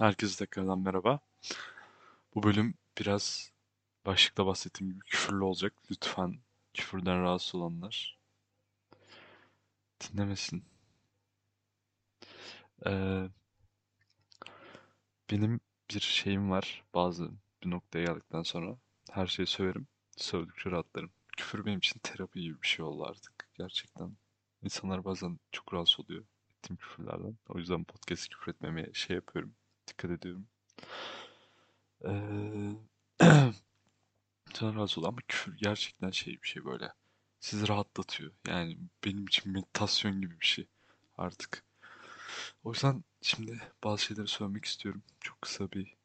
Herkese tekrardan merhaba. Bu bölüm biraz başlıkta bahsettiğim gibi küfürlü olacak. Lütfen küfürden rahatsız olanlar dinlemesin. Ee, benim bir şeyim var. Bazı bir noktaya geldikten sonra her şeyi söverim. Sövdükçe rahatlarım. Küfür benim için terapi gibi bir şey oldu artık. Gerçekten. İnsanlar bazen çok rahatsız oluyor ettiğim küfürlerden. O yüzden podcast küfür etmemeye şey yapıyorum. Dikkat ediyorum. Ee, Canım rahatsız oldu ama küfür gerçekten şey bir şey böyle. Sizi rahatlatıyor. Yani benim için meditasyon gibi bir şey artık. O yüzden şimdi bazı şeyleri söylemek istiyorum. Çok kısa bir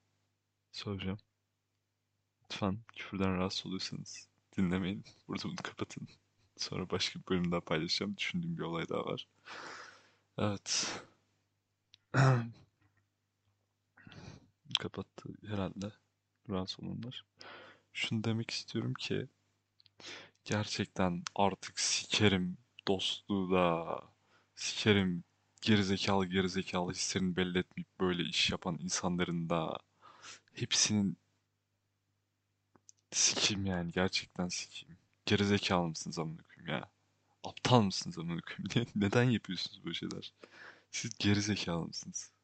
söyleyeceğim. Lütfen küfürden rahatsız oluyorsanız dinlemeyin. Burada bunu kapatın. Sonra başka bir bölüm daha paylaşacağım. Düşündüğüm bir olay daha var. Evet. Kapattı herhalde. Rahatsız olanlar. Şunu demek istiyorum ki gerçekten artık sikerim dostluğu da sikerim gerizekalı gerizekalı hislerini belli etmeyip böyle iş yapan insanların da hepsinin sikeyim yani gerçekten sikeyim. Gerizekalı mısınız amına koyayım ya? Aptal mısınız amına koyayım? Neden yapıyorsunuz böyle şeyler? Siz gerizekalı mısınız?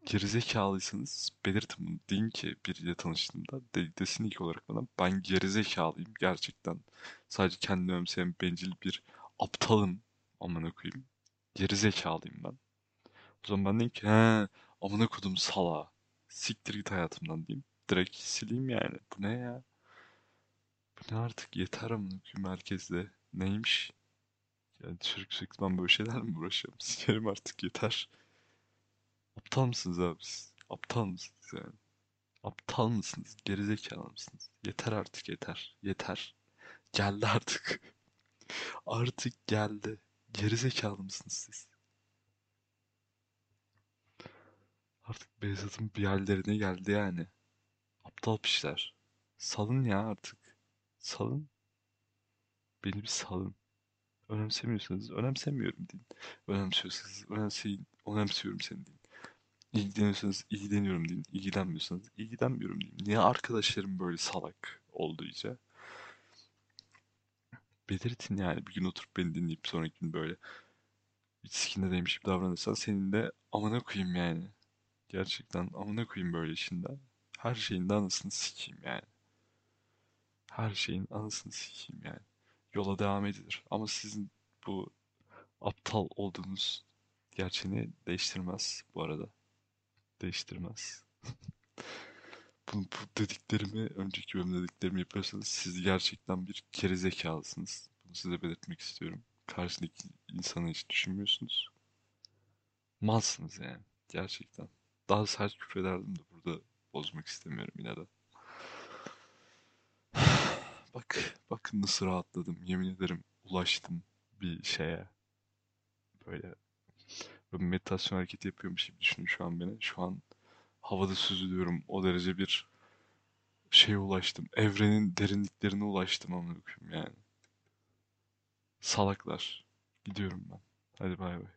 Gerizekalıysanız belirtin bunu. Deyin ki biriyle tanıştığımda de, desin ilk olarak bana ben gerizekalıyım gerçekten. Sadece kendimi önemseyen bencil bir aptalım amına koyayım. Gerizekalıyım ben. O zaman ben diyeyim ki he amına kodum sala. Siktir git hayatımdan diyeyim. Direkt sileyim yani. Bu ne ya? Bu ne artık yeter amına koyayım herkesle. Neymiş? Yani sürekli sürekli ben böyle şeylerle mi uğraşıyorum? Sikerim artık yeter. Aptal mısınız abi siz? Aptal mısınız yani? Aptal mısınız? Gerizekalı mısınız? Yeter artık yeter. Yeter. Geldi artık. Artık geldi. Gerizekalı mısınız siz? Artık Behzat'ın bir yerlerine geldi yani. Aptal pişler. Salın ya artık. Salın. Beni bir salın. Önemsemiyorsanız önemsemiyorum deyin. Önemsiyorsanız önemseyin. Önemsiyorum seni deyin. İlgileniyorsanız ilgileniyorum deyin. İlgilenmiyorsanız ilgilenmiyorum deyin. Niye arkadaşlarım böyle salak oldu iyice? Belirtin yani bir gün oturup beni dinleyip sonraki gün böyle hiç sikinde değmiş gibi davranırsan senin de amına koyayım yani. Gerçekten amına koyayım böyle işinden. Her şeyin de anasını sikeyim yani. Her şeyin anasını sikeyim yani. Yola devam edilir. Ama sizin bu aptal olduğunuz gerçeğini değiştirmez bu arada. Değiştirmez. Bu, bu dediklerimi, önceki bölümde dediklerimi yapıyorsanız siz gerçekten bir gerizekalısınız. Bunu size belirtmek istiyorum. Karşındaki insanı hiç düşünmüyorsunuz. Malsınız yani. Gerçekten. Daha sert küfrederdim de burada bozmak istemiyorum yine de. Bak, bakın nasıl rahatladım. Yemin ederim ulaştım bir şeye. Böyle, böyle meditasyon hareketi yapıyormuş gibi düşünün şu an beni. Şu an havada süzülüyorum. O derece bir şeye ulaştım. Evrenin derinliklerine ulaştım koyayım yani. Salaklar. Gidiyorum ben. Hadi bay bay.